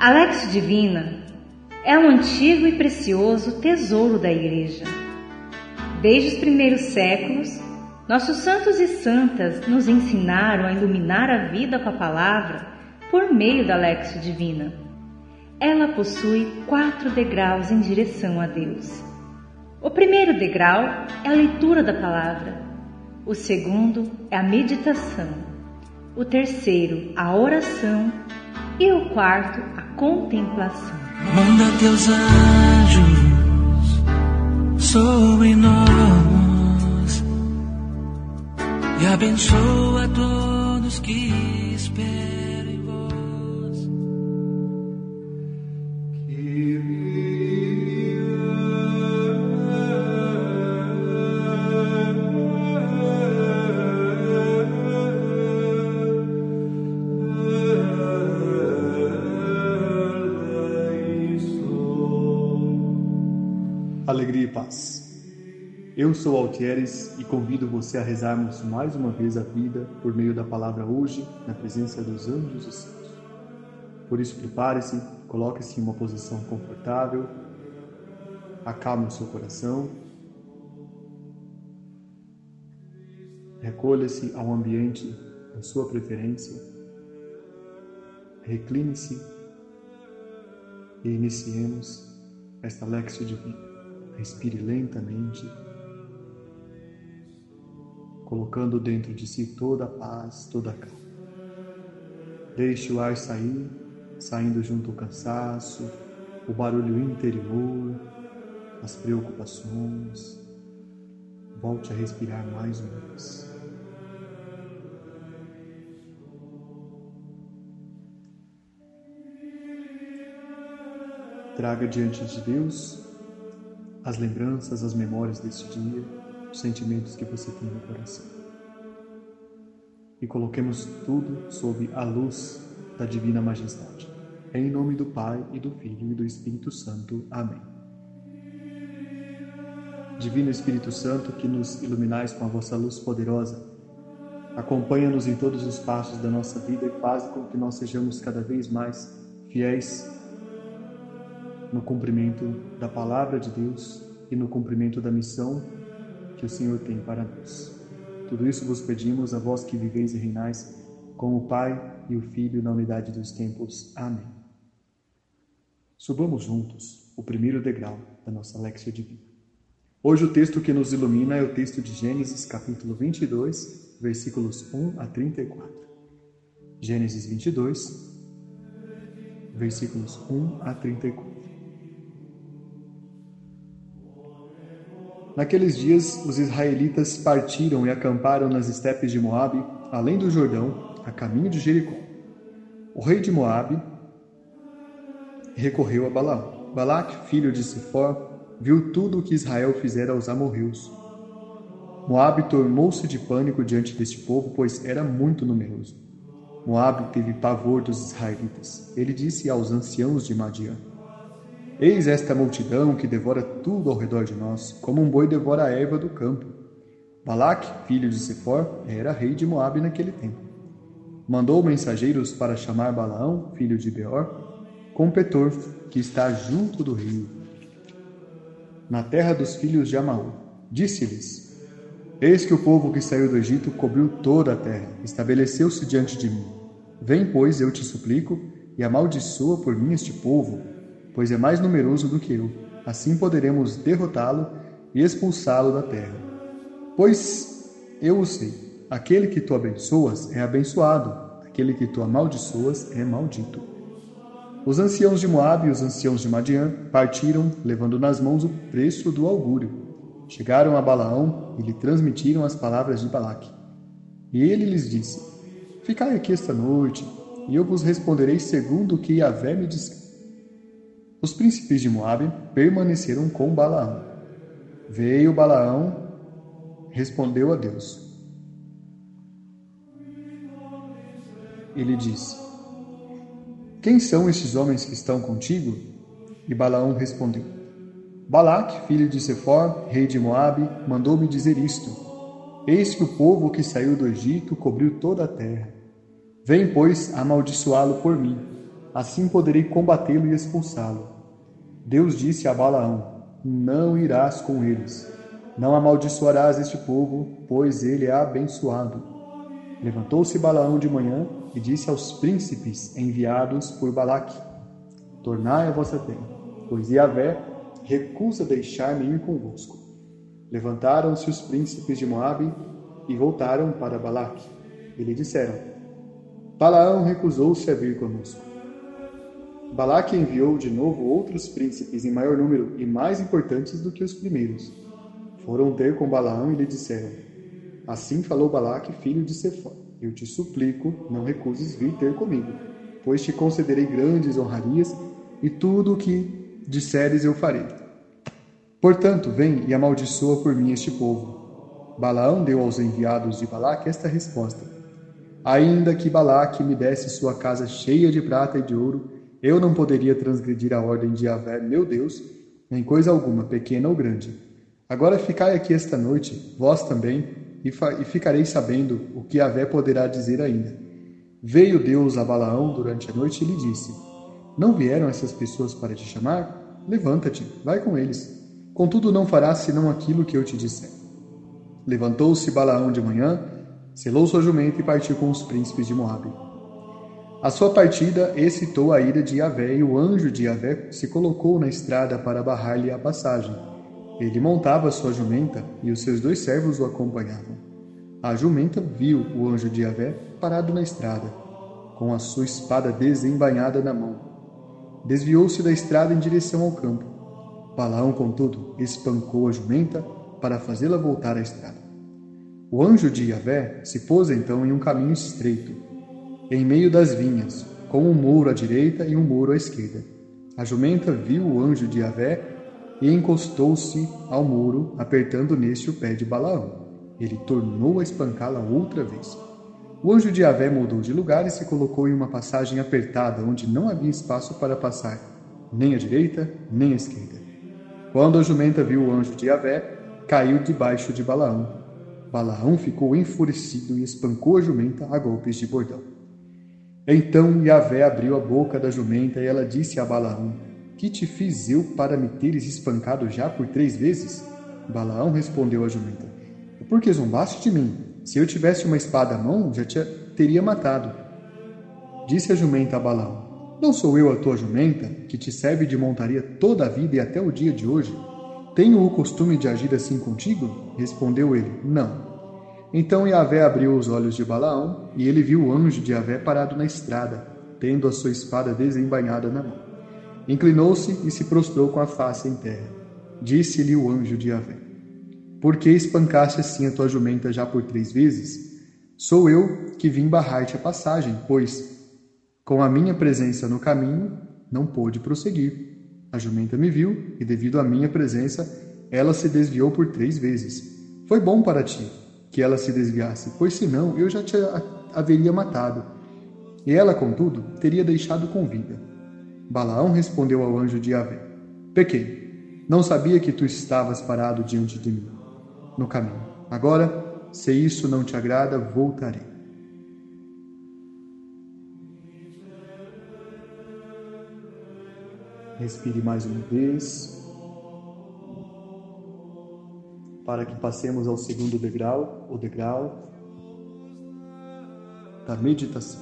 Alex Divina é um antigo e precioso tesouro da Igreja. Desde os primeiros séculos, nossos santos e santas nos ensinaram a iluminar a vida com a palavra por meio da Lexo Divina. Ela possui quatro degraus em direção a Deus. O primeiro degrau é a leitura da palavra. O segundo é a meditação. O terceiro, a oração. E o quarto, a contemplação. Manda teus anjos sobre nós e abençoa todos que esperam Eu sou Altieres e convido você a rezarmos mais uma vez a vida por meio da palavra hoje, na presença dos anjos e santos. Por isso, prepare-se, coloque-se em uma posição confortável, acalme o seu coração, recolha-se ao ambiente da sua preferência, recline-se e iniciemos esta Lexio Divina. Respire lentamente, colocando dentro de si toda a paz, toda a calma. Deixe o ar sair, saindo junto o cansaço, o barulho interior, as preocupações. Volte a respirar mais uma vez. Traga diante de Deus as lembranças, as memórias deste dia, os sentimentos que você tem no coração. E coloquemos tudo sob a luz da Divina Majestade. Em nome do Pai, e do Filho, e do Espírito Santo. Amém. Divino Espírito Santo, que nos iluminais com a vossa luz poderosa, acompanha-nos em todos os passos da nossa vida e faz com que nós sejamos cada vez mais fiéis no cumprimento da palavra de Deus e no cumprimento da missão que o Senhor tem para nós. Tudo isso vos pedimos a vós que viveis e reinais com o Pai e o Filho na unidade dos tempos. Amém. Subamos juntos o primeiro degrau da nossa Lexia Divina. Hoje o texto que nos ilumina é o texto de Gênesis, capítulo 22, versículos 1 a 34. Gênesis 22, versículos 1 a 34. Naqueles dias, os israelitas partiram e acamparam nas estepes de Moabe, além do Jordão, a caminho de Jericó. O rei de Moabe recorreu a Balaão. Balaque, filho de Sifor, viu tudo o que Israel fizera aos amorreus. Moabe tornou-se de pânico diante deste povo, pois era muito numeroso. Moabe teve pavor dos israelitas. Ele disse aos anciãos de Madian: Eis esta multidão que devora tudo ao redor de nós, como um boi devora a erva do campo. Balaque, filho de Sefor, era rei de Moabe naquele tempo. Mandou mensageiros para chamar Balaão, filho de Beor, com Petor, que está junto do rio, na terra dos filhos de Amaú. Disse-lhes: Eis que o povo que saiu do Egito cobriu toda a terra, estabeleceu-se diante de mim. Vem, pois, eu te suplico, e amaldiçoa por mim este povo, pois é mais numeroso do que eu. Assim poderemos derrotá-lo e expulsá-lo da terra. Pois eu o sei: aquele que tu abençoas é abençoado, aquele que tu amaldiçoas é maldito. Os anciãos de Moabe e os anciãos de Madian partiram, levando nas mãos o preço do augúrio. Chegaram a Balaão e lhe transmitiram as palavras de Balaque. E ele lhes disse: Ficai aqui esta noite, e eu vos responderei segundo o que Yahvé me disser. Os príncipes de Moabe permaneceram com Balaão. Veio Balaão, respondeu a Deus. Ele disse: Quem são estes homens que estão contigo? E Balaão respondeu: Balaque, filho de Sefor, rei de Moabe, mandou-me dizer isto: Eis que o povo que saiu do Egito cobriu toda a terra. Vem, pois, amaldiçoá-lo por mim. Assim poderei combatê-lo e expulsá-lo. Deus disse a Balaão: Não irás com eles. Não amaldiçoarás este povo, pois ele é abençoado. Levantou-se Balaão de manhã e disse aos príncipes enviados por Balaque: Tornai a vossa terra, pois Yahvé recusa deixar-me ir convosco. Levantaram-se os príncipes de Moabe e voltaram para Balaque. E lhe disseram: Balaão recusou-se a vir conosco. Balaque enviou de novo outros príncipes em maior número e mais importantes do que os primeiros. Foram ter com Balaão e lhe disseram: Assim falou Balaque, filho de Sefó: Eu te suplico, não recuses vir ter comigo, pois te concederei grandes honrarias e tudo o que disseres eu farei. Portanto, vem e amaldiçoa por mim este povo. Balaão deu aos enviados de Balaque esta resposta: Ainda que Balaque me desse sua casa cheia de prata e de ouro, eu não poderia transgredir a ordem de Yahvé, meu Deus, em coisa alguma, pequena ou grande. Agora ficai aqui esta noite, vós também, e, e ficareis sabendo o que Yahvé poderá dizer ainda. Veio Deus a Balaão durante a noite e lhe disse: Não vieram essas pessoas para te chamar? Levanta-te, vai com eles. Contudo, não farás senão aquilo que eu te disser. Levantou-se Balaão de manhã, selou sua jumenta e partiu com os príncipes de Moabe. A sua partida excitou a ira de Yahvé e o anjo de Yahvé se colocou na estrada para barrar-lhe a passagem. Ele montava sua jumenta e os seus dois servos o acompanhavam. A jumenta viu o anjo de Yahvé parado na estrada, com a sua espada desembainhada na mão. Desviou-se da estrada em direção ao campo. Balaão, contudo, espancou a jumenta para fazê-la voltar à estrada. O anjo de Yahvé se pôs então em um caminho estreito em meio das vinhas, com um muro à direita e um muro à esquerda. A jumenta viu o anjo de Yahvé e encostou-se ao muro, apertando neste o pé de Balaão. Ele tornou a espancá-la outra vez. O anjo de Yahvé mudou de lugar e se colocou em uma passagem apertada, onde não havia espaço para passar, nem à direita, nem à esquerda. Quando a jumenta viu o anjo de Yahvé, caiu debaixo de Balaão. Balaão ficou enfurecido e espancou a jumenta a golpes de bordão. Então Yahvé abriu a boca da jumenta e ela disse a Balaão: Que te fiz eu para me teres espancado já por três vezes? Balaão respondeu à jumenta: Por que zombaste de mim? Se eu tivesse uma espada à mão, já te teria matado. Disse a jumenta a Balaão: Não sou eu a tua jumenta, que te serve de montaria toda a vida e até o dia de hoje? Tenho o costume de agir assim contigo? Respondeu ele: Não. Então Yahvé abriu os olhos de Balaão, e ele viu o anjo de Yahvé parado na estrada, tendo a sua espada desembainhada na mão. Inclinou-se e se prostrou com a face em terra. Disse-lhe o anjo de Yahvé: Por que espancaste assim a tua jumenta já por três vezes? Sou eu que vim barrar-te a passagem, pois, com a minha presença no caminho, não pôde prosseguir. A jumenta me viu, e devido à minha presença, ela se desviou por três vezes. Foi bom para ti, que ela se desviasse, pois senão eu já te haveria matado. E ela, contudo, teria deixado com vida. Balaão respondeu ao anjo de Yahvé: Pequei, não sabia que tu estavas parado diante de mim, no caminho. Agora, se isso não te agrada, voltarei. Respire mais uma vez. Para que passemos ao segundo degrau, o degrau da meditação.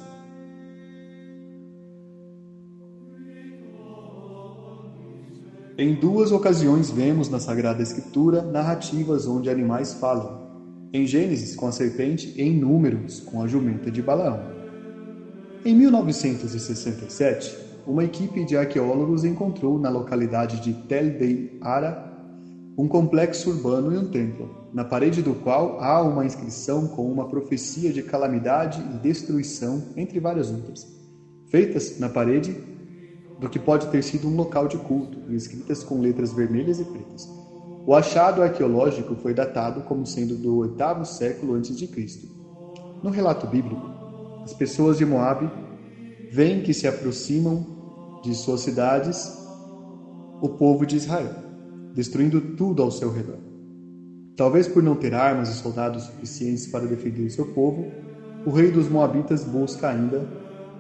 Em duas ocasiões vemos na Sagrada Escritura narrativas onde animais falam. Em Gênesis, com a serpente, e em Números, com a jumenta de Balaão. Em 1967, uma equipe de arqueólogos encontrou na localidade de Tel Dei Ara um complexo urbano e um templo, na parede do qual há uma inscrição com uma profecia de calamidade e destruição, entre várias outras, feitas na parede do que pode ter sido um local de culto e escritas com letras vermelhas e pretas. O achado arqueológico foi datado como sendo do oitavo século antes de Cristo. No relato bíblico, as pessoas de Moabe veem que se aproximam de suas cidades o povo de Israel destruindo tudo ao seu redor. Talvez por não ter armas e soldados suficientes para defender seu povo, o rei dos Moabitas busca ainda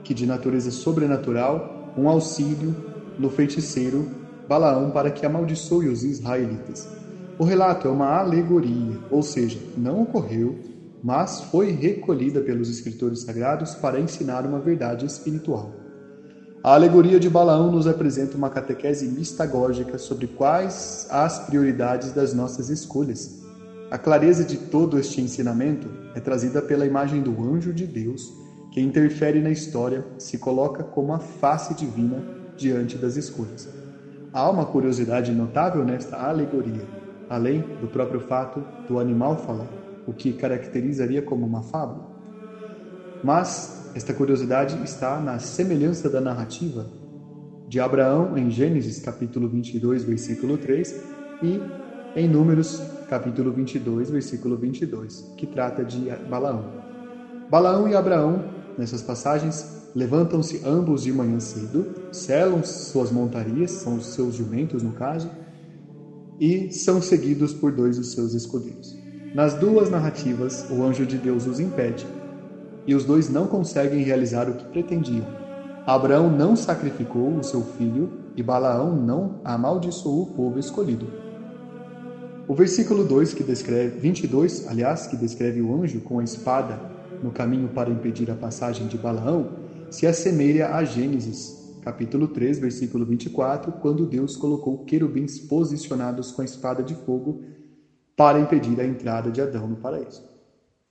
que, de natureza sobrenatural, um auxílio no feiticeiro Balaão para que amaldiçoe os israelitas. O relato é uma alegoria, ou seja, não ocorreu, mas foi recolhida pelos escritores sagrados para ensinar uma verdade espiritual. A alegoria de Balaão nos apresenta uma catequese mistagógica sobre quais as prioridades das nossas escolhas. A clareza de todo este ensinamento é trazida pela imagem do anjo de Deus, que interfere na história, se coloca como a face divina diante das escolhas. Há uma curiosidade notável nesta alegoria, além do próprio fato do animal falar, o que caracterizaria como uma fábula. Mas esta curiosidade está na semelhança da narrativa de Abraão em Gênesis capítulo 22, versículo 3 e em Números capítulo 22, versículo 22, que trata de Balaão. Balaão e Abraão, nessas passagens, levantam-se ambos de manhã cedo, selam suas montarias, são os seus jumentos no caso, e são seguidos por dois dos seus escudeiros. Nas duas narrativas, o anjo de Deus os impede e os dois não conseguem realizar o que pretendiam. Abraão não sacrificou o seu filho e Balaão não amaldiçoou o povo escolhido. O versículo 2 que descreve 22, aliás, que descreve o anjo com a espada no caminho para impedir a passagem de Balaão, se assemelha a Gênesis, capítulo 3, versículo 24, quando Deus colocou querubins posicionados com a espada de fogo para impedir a entrada de Adão no paraíso.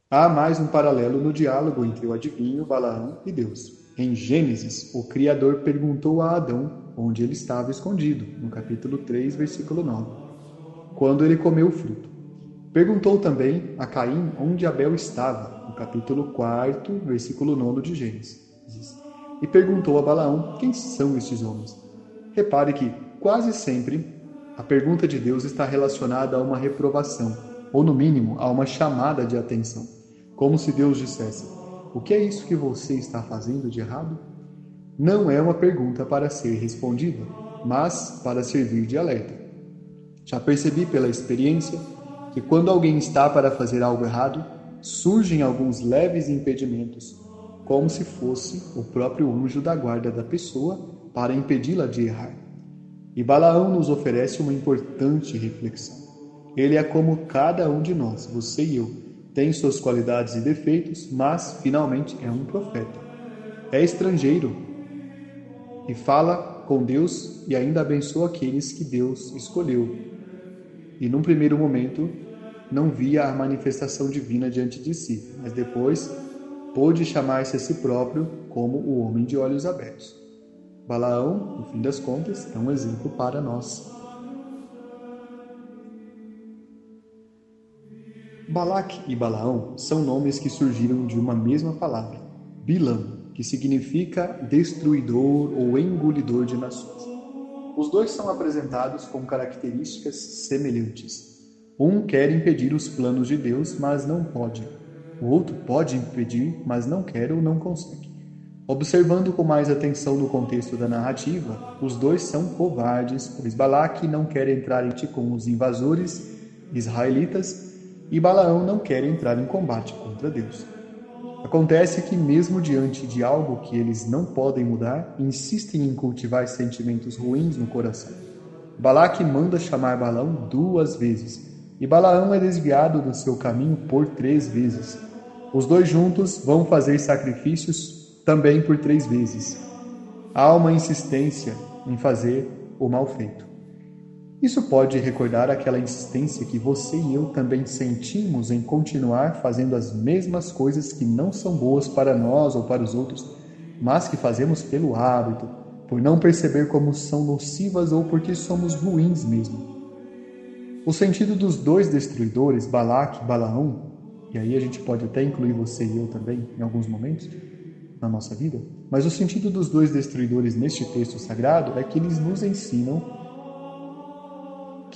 Há mais um paralelo no diálogo entre o adivinho, Balaão e Deus. Em Gênesis, o Criador perguntou a Adão onde ele estava escondido, no capítulo 3, versículo 9, quando ele comeu o fruto. Perguntou também a Caim onde Abel estava, no capítulo 4, versículo 9 de Gênesis. E perguntou a Balaão quem são estes homens. Repare que, quase sempre, a pergunta de Deus está relacionada a uma reprovação, ou no mínimo a uma chamada de atenção. Como se Deus dissesse: O que é isso que você está fazendo de errado? Não é uma pergunta para ser respondida, mas para servir de alerta. Já percebi pela experiência que quando alguém está para fazer algo errado, surgem alguns leves impedimentos, como se fosse o próprio anjo da guarda da pessoa para impedi-la de errar. E Balaão nos oferece uma importante reflexão. Ele é como cada um de nós, você e eu, tem suas qualidades e defeitos, mas finalmente é um profeta. É estrangeiro e fala com Deus e ainda abençoa aqueles que Deus escolheu. E num primeiro momento não via a manifestação divina diante de si, mas depois pôde chamar-se a si próprio como o homem de olhos abertos. Balaão, no fim das contas, é um exemplo para nós. Balac e Balaão são nomes que surgiram de uma mesma palavra, Bilam, que significa destruidor ou engolidor de nações. Os dois são apresentados com características semelhantes. Um quer impedir os planos de Deus, mas não pode. O outro pode impedir, mas não quer ou não consegue. Observando com mais atenção no contexto da narrativa, os dois são covardes, pois Balaque não quer entrar em com os invasores israelitas e Balaão não quer entrar em combate contra Deus. Acontece que, mesmo diante de algo que eles não podem mudar, insistem em cultivar sentimentos ruins no coração. Balaque manda chamar Balaão duas vezes, e Balaão é desviado do seu caminho por três vezes. Os dois juntos vão fazer sacrifícios também por três vezes. Há uma insistência em fazer o mal feito. Isso pode recordar aquela insistência que você e eu também sentimos em continuar fazendo as mesmas coisas que não são boas para nós ou para os outros, mas que fazemos pelo hábito, por não perceber como são nocivas ou porque somos ruins mesmo. O sentido dos dois destruidores, Balac e Balaão, e aí a gente pode até incluir você e eu também em alguns momentos na nossa vida, mas o sentido dos dois destruidores neste texto sagrado é que eles nos ensinam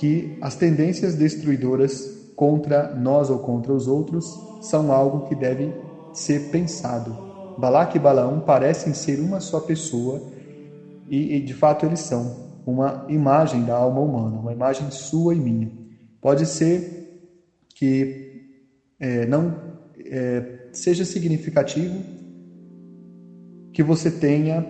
que as tendências destruidoras contra nós ou contra os outros são algo que deve ser pensado. Balaque e Balaão parecem ser uma só pessoa e, e, de fato eles são uma imagem da alma humana, uma imagem sua e minha. Pode ser que é, não é, seja significativo que você tenha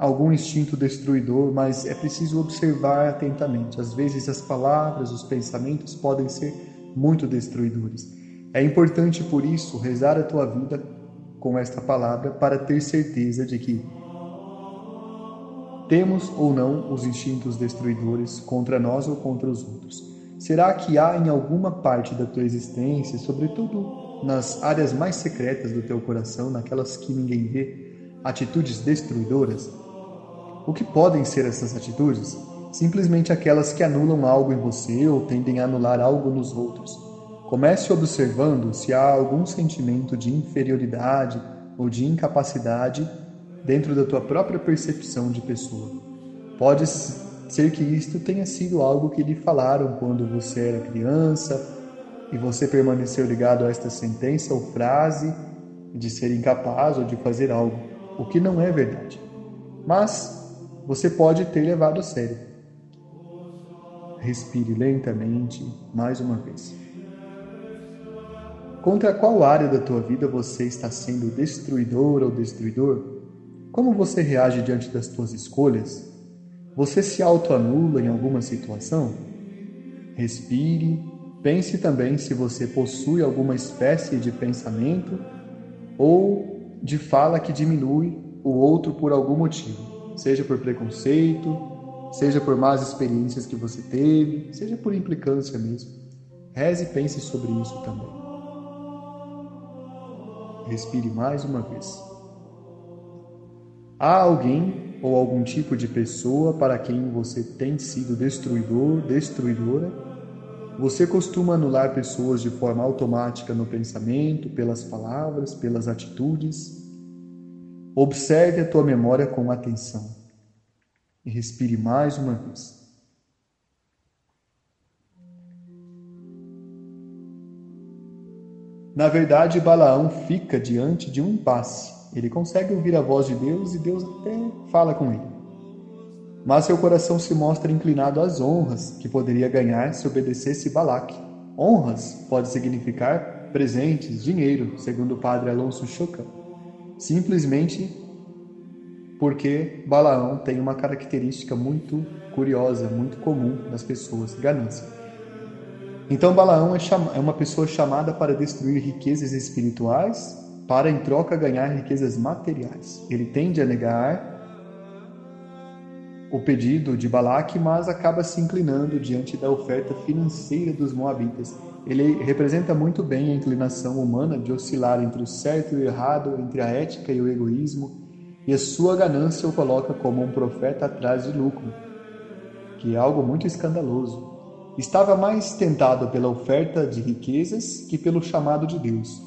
algum instinto destruidor, mas é preciso observar atentamente. Às vezes as palavras, os pensamentos podem ser muito destruidores. É importante, por isso, rezar a tua vida com esta palavra para ter certeza de que temos ou não os instintos destruidores contra nós ou contra os outros. Será que há em alguma parte da tua existência, sobretudo nas áreas mais secretas do teu coração, naquelas que ninguém vê, atitudes destruidoras? O que podem ser essas atitudes? Simplesmente aquelas que anulam algo em você ou tendem a anular algo nos outros. Comece observando se há algum sentimento de inferioridade ou de incapacidade dentro da tua própria percepção de pessoa. Pode ser que isto tenha sido algo que lhe falaram quando você era criança e você permaneceu ligado a esta sentença ou frase de ser incapaz ou de fazer algo, o que não é verdade. Mas você pode ter levado a sério. Respire lentamente mais uma vez. Contra qual área da tua vida você está sendo destruidor ou destruidor? Como você reage diante das tuas escolhas? Você se autoanula em alguma situação? Respire, pense também se você possui alguma espécie de pensamento ou de fala que diminui o outro por algum motivo, seja por preconceito, seja por más experiências que você teve, seja por implicância mesmo. Reze e pense sobre isso também. Respire mais uma vez. Há alguém ou algum tipo de pessoa para quem você tem sido destruidor, destruidora? Você costuma anular pessoas de forma automática no pensamento, pelas palavras, pelas atitudes? Observe a tua memória com atenção e respire mais uma vez. Na verdade, Balaão fica diante de um impasse. Ele consegue ouvir a voz de Deus e Deus até fala com ele. Mas seu coração se mostra inclinado às honras que poderia ganhar se obedecesse Balaque. Honras pode significar presentes, dinheiro, segundo o padre Alonso Choca. Simplesmente porque Balaão tem uma característica muito curiosa, muito comum nas pessoas, ganância. Então Balaão é, é uma pessoa chamada para destruir riquezas espirituais, para em troca ganhar riquezas materiais. Ele tende a negar o pedido de Balaque, mas acaba se inclinando diante da oferta financeira dos moabitas. Ele representa muito bem a inclinação humana de oscilar entre o certo e o errado, entre a ética e o egoísmo, e a sua ganância o coloca como um profeta atrás de lucro, que é algo muito escandaloso. Estava mais tentado pela oferta de riquezas que pelo chamado de Deus.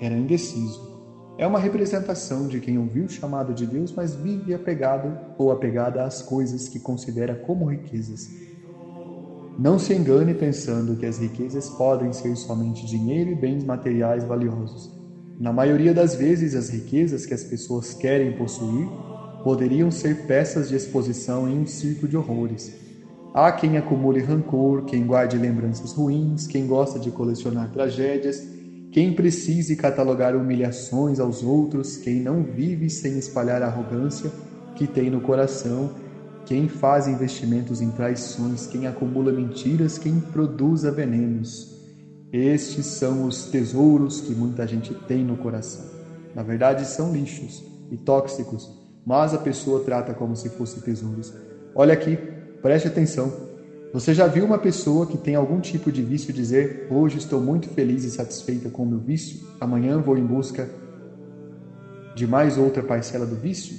Era indeciso. É uma representação de quem ouviu o chamado de Deus, mas vive apegado ou apegada às coisas que considera como riquezas. Não se engane pensando que as riquezas podem ser somente dinheiro e bens materiais valiosos. Na maioria das vezes, as riquezas que as pessoas querem possuir poderiam ser peças de exposição em um circo de horrores Há quem acumule rancor, quem guarde lembranças ruins, quem gosta de colecionar tragédias, quem precise catalogar humilhações aos outros, quem não vive sem espalhar a arrogância que tem no coração, quem faz investimentos em traições, quem acumula mentiras, quem produza venenos. Estes são os tesouros que muita gente tem no coração. Na verdade, são lixos e tóxicos, mas a pessoa trata como se fossem tesouros. Olha aqui Preste atenção. Você já viu uma pessoa que tem algum tipo de vício dizer: Hoje estou muito feliz e satisfeita com o meu vício, amanhã vou em busca de mais outra parcela do vício?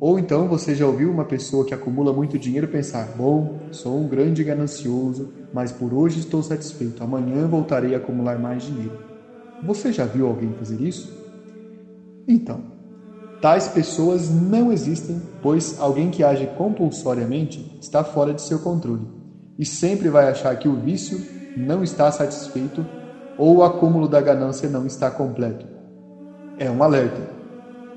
Ou então você já ouviu uma pessoa que acumula muito dinheiro pensar: Bom, sou um grande ganancioso, mas por hoje estou satisfeito, amanhã voltarei a acumular mais dinheiro. Você já viu alguém fazer isso? Então, Tais pessoas não existem, pois alguém que age compulsoriamente está fora de seu controle e sempre vai achar que o vício não está satisfeito ou o acúmulo da ganância não está completo. É um alerta.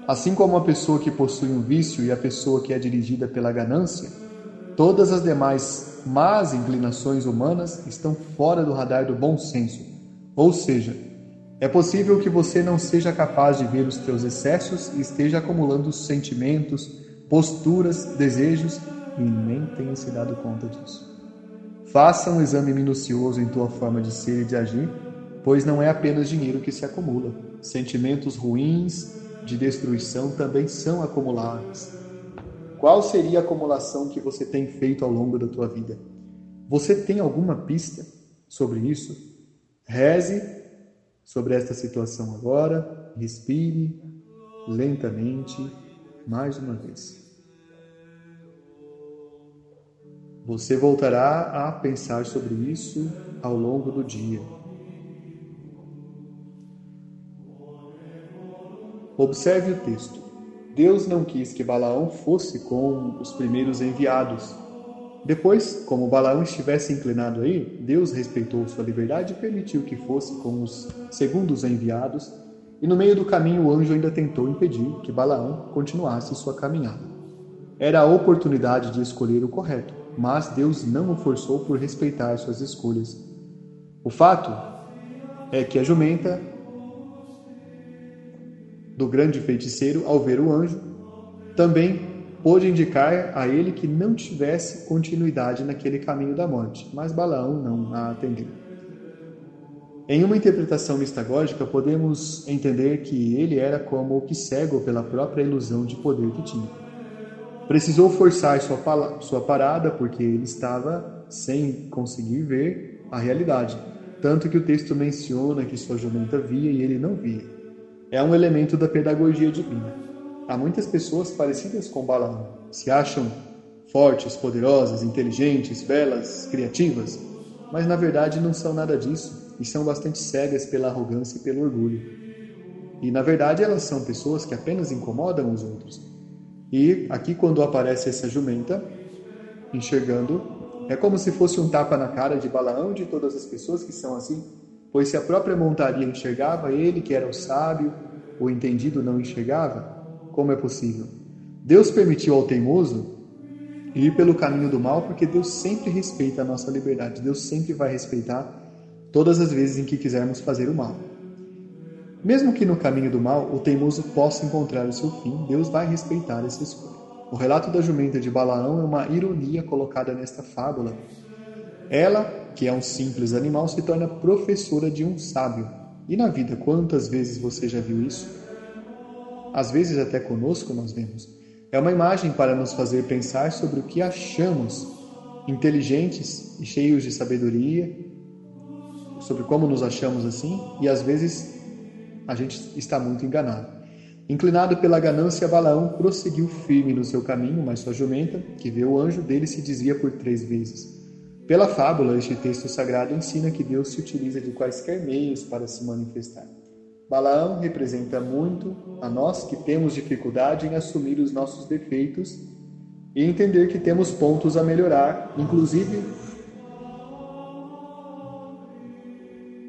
Assim como a pessoa que possui um vício e a pessoa que é dirigida pela ganância, todas as demais más inclinações humanas estão fora do radar do bom senso, ou seja, É possível que você não seja capaz de ver os teus excessos e esteja acumulando sentimentos, posturas, desejos e nem tenha se dado conta disso. Faça um exame minucioso em tua forma de ser e de agir, pois não é apenas dinheiro que se acumula. Sentimentos ruins de destruição também são acumulados. Qual seria a acumulação que você tem feito ao longo da tua vida? Você tem alguma pista sobre isso? Reze sobre esta situação agora, respire lentamente mais uma vez. Você voltará a pensar sobre isso ao longo do dia. Observe o texto. Deus não quis que Balaão fosse com os primeiros enviados depois, como Balaão estivesse inclinado a ir, Deus respeitou sua liberdade e permitiu que fosse com os segundos enviados, e no meio do caminho o anjo ainda tentou impedir que Balaão continuasse sua caminhada. Era a oportunidade de escolher o correto, mas Deus não o forçou por respeitar suas escolhas. O fato é que a jumenta do grande feiticeiro, ao ver o anjo, também pôde indicar a ele que não tivesse continuidade naquele caminho da morte, mas Balaão não a atendeu. Em uma interpretação mistagógica, podemos entender que ele era como o que cego pela própria ilusão de poder que tinha. Precisou forçar sua, sua parada porque ele estava sem conseguir ver a realidade, tanto que o texto menciona que sua jumenta via e ele não via. É um elemento da pedagogia divina. Há muitas pessoas parecidas com Balaão. Se acham fortes, poderosas, inteligentes, belas, criativas, mas na verdade não são nada disso e são bastante cegas pela arrogância e pelo orgulho. E na verdade elas são pessoas que apenas incomodam os outros. E aqui quando aparece essa jumenta, enxergando, é como se fosse um tapa na cara de Balaão de todas as pessoas que são assim, pois se a própria montaria enxergava ele, que era o sábio, o entendido não enxergava, como é possível? Deus permitiu ao teimoso ir pelo caminho do mal porque Deus sempre respeita a nossa liberdade. Deus sempre vai respeitar todas as vezes em que quisermos fazer o mal. Mesmo que no caminho do mal o teimoso possa encontrar o seu fim, Deus vai respeitar essa escolha. O relato da jumenta de Balaão é uma ironia colocada nesta fábula. Ela, que é um simples animal, se torna professora de um sábio. E na vida, quantas vezes você já viu isso? Às vezes até conosco nós vemos. É uma imagem para nos fazer pensar sobre o que achamos inteligentes e cheios de sabedoria, sobre como nos achamos assim, e às vezes a gente está muito enganado. Inclinado pela ganância, Balaão prosseguiu firme no seu caminho, mas sua jumenta, que vê o anjo dele, se dizia por três vezes. Pela fábula, este texto sagrado ensina que Deus se utiliza de quaisquer meios para se manifestar. Balaão representa muito a nós que temos dificuldade em assumir os nossos defeitos e entender que temos pontos a melhorar, inclusive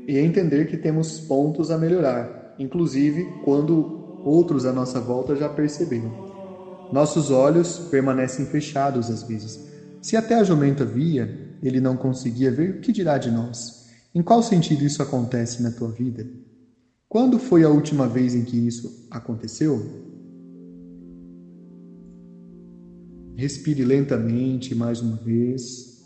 e entender que temos pontos a melhorar, inclusive quando outros à nossa volta já perceberam. Nossos olhos permanecem fechados às vezes. Se até a jumenta via, ele não conseguia ver, o que dirá de nós? Em qual sentido isso acontece na tua vida? Quando foi a última vez em que isso aconteceu? Respire lentamente mais uma vez.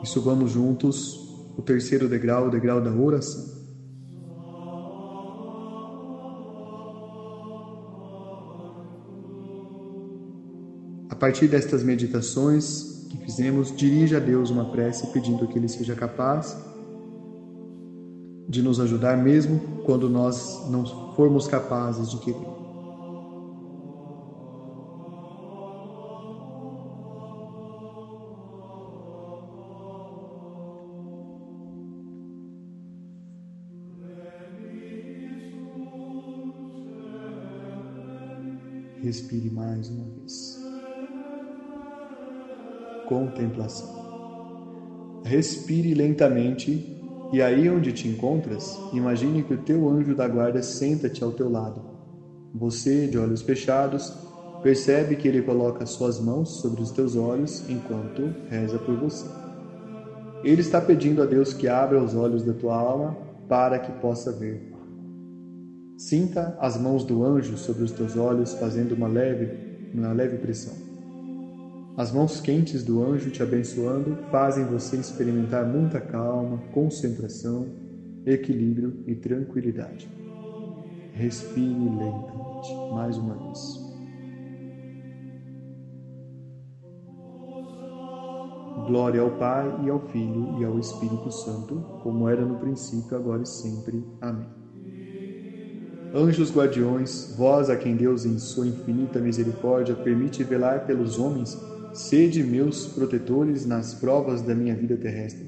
E subamos juntos o terceiro degrau, o degrau da oração. A partir destas meditações, que fizemos, dirija a Deus uma prece pedindo que Ele seja capaz de nos ajudar mesmo quando nós não formos capazes de querer. Respire mais uma vez contemplação. Respire lentamente e aí onde te encontras, imagine que o teu anjo da guarda senta-te ao teu lado. Você, de olhos fechados, Percebe que ele coloca suas mãos sobre os teus olhos enquanto reza por você. Ele está pedindo a Deus que abra os olhos da tua alma para que possa ver. Sinta as mãos do anjo sobre os teus olhos fazendo uma leve, uma leve pressão. As mãos quentes do anjo te abençoando fazem você experimentar muita calma, concentração, equilíbrio e tranquilidade. Respire lentamente, mais uma vez. Glória ao Pai e ao Filho e ao Espírito Santo, como era no princípio, agora e sempre. Amém. Anjos guardiões, vós a quem Deus em sua infinita misericórdia permite velar pelos homens, sede meus protetores nas provas da minha vida terrestre.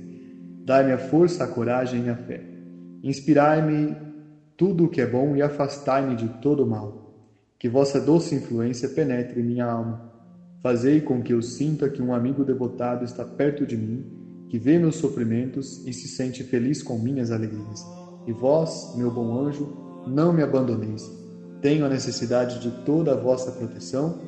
Dai-me a força, a coragem e a fé. Inspirai-me tudo o que é bom e afastai-me de todo o mal. Que vossa doce influência penetre minha alma Fazei com que eu sinta que um amigo devotado está perto de mim, que vê meus sofrimentos e se sente feliz com minhas alegrias. E vós, meu bom anjo, não me abandoneis. Tenho a necessidade de toda a vossa proteção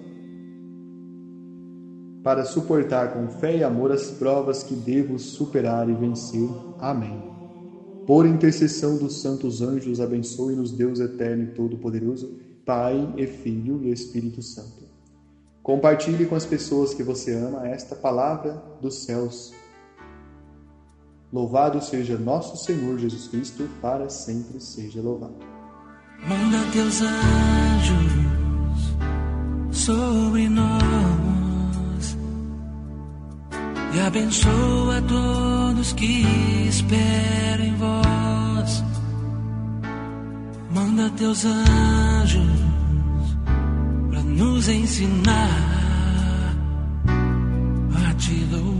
para suportar com fé e amor as provas que devo superar e vencer. Amém. Por intercessão dos santos anjos, abençoe-nos Deus eterno e todo-poderoso, Pai e Filho e Espírito Santo. Compartilhe com as pessoas que você ama esta palavra dos céus. Louvado seja nosso Senhor Jesus Cristo, para sempre seja louvado. Manda teus anjos sobre nós e abençoa todos que esperam em vós. Manda teus anjos nos ensinar a te louvar.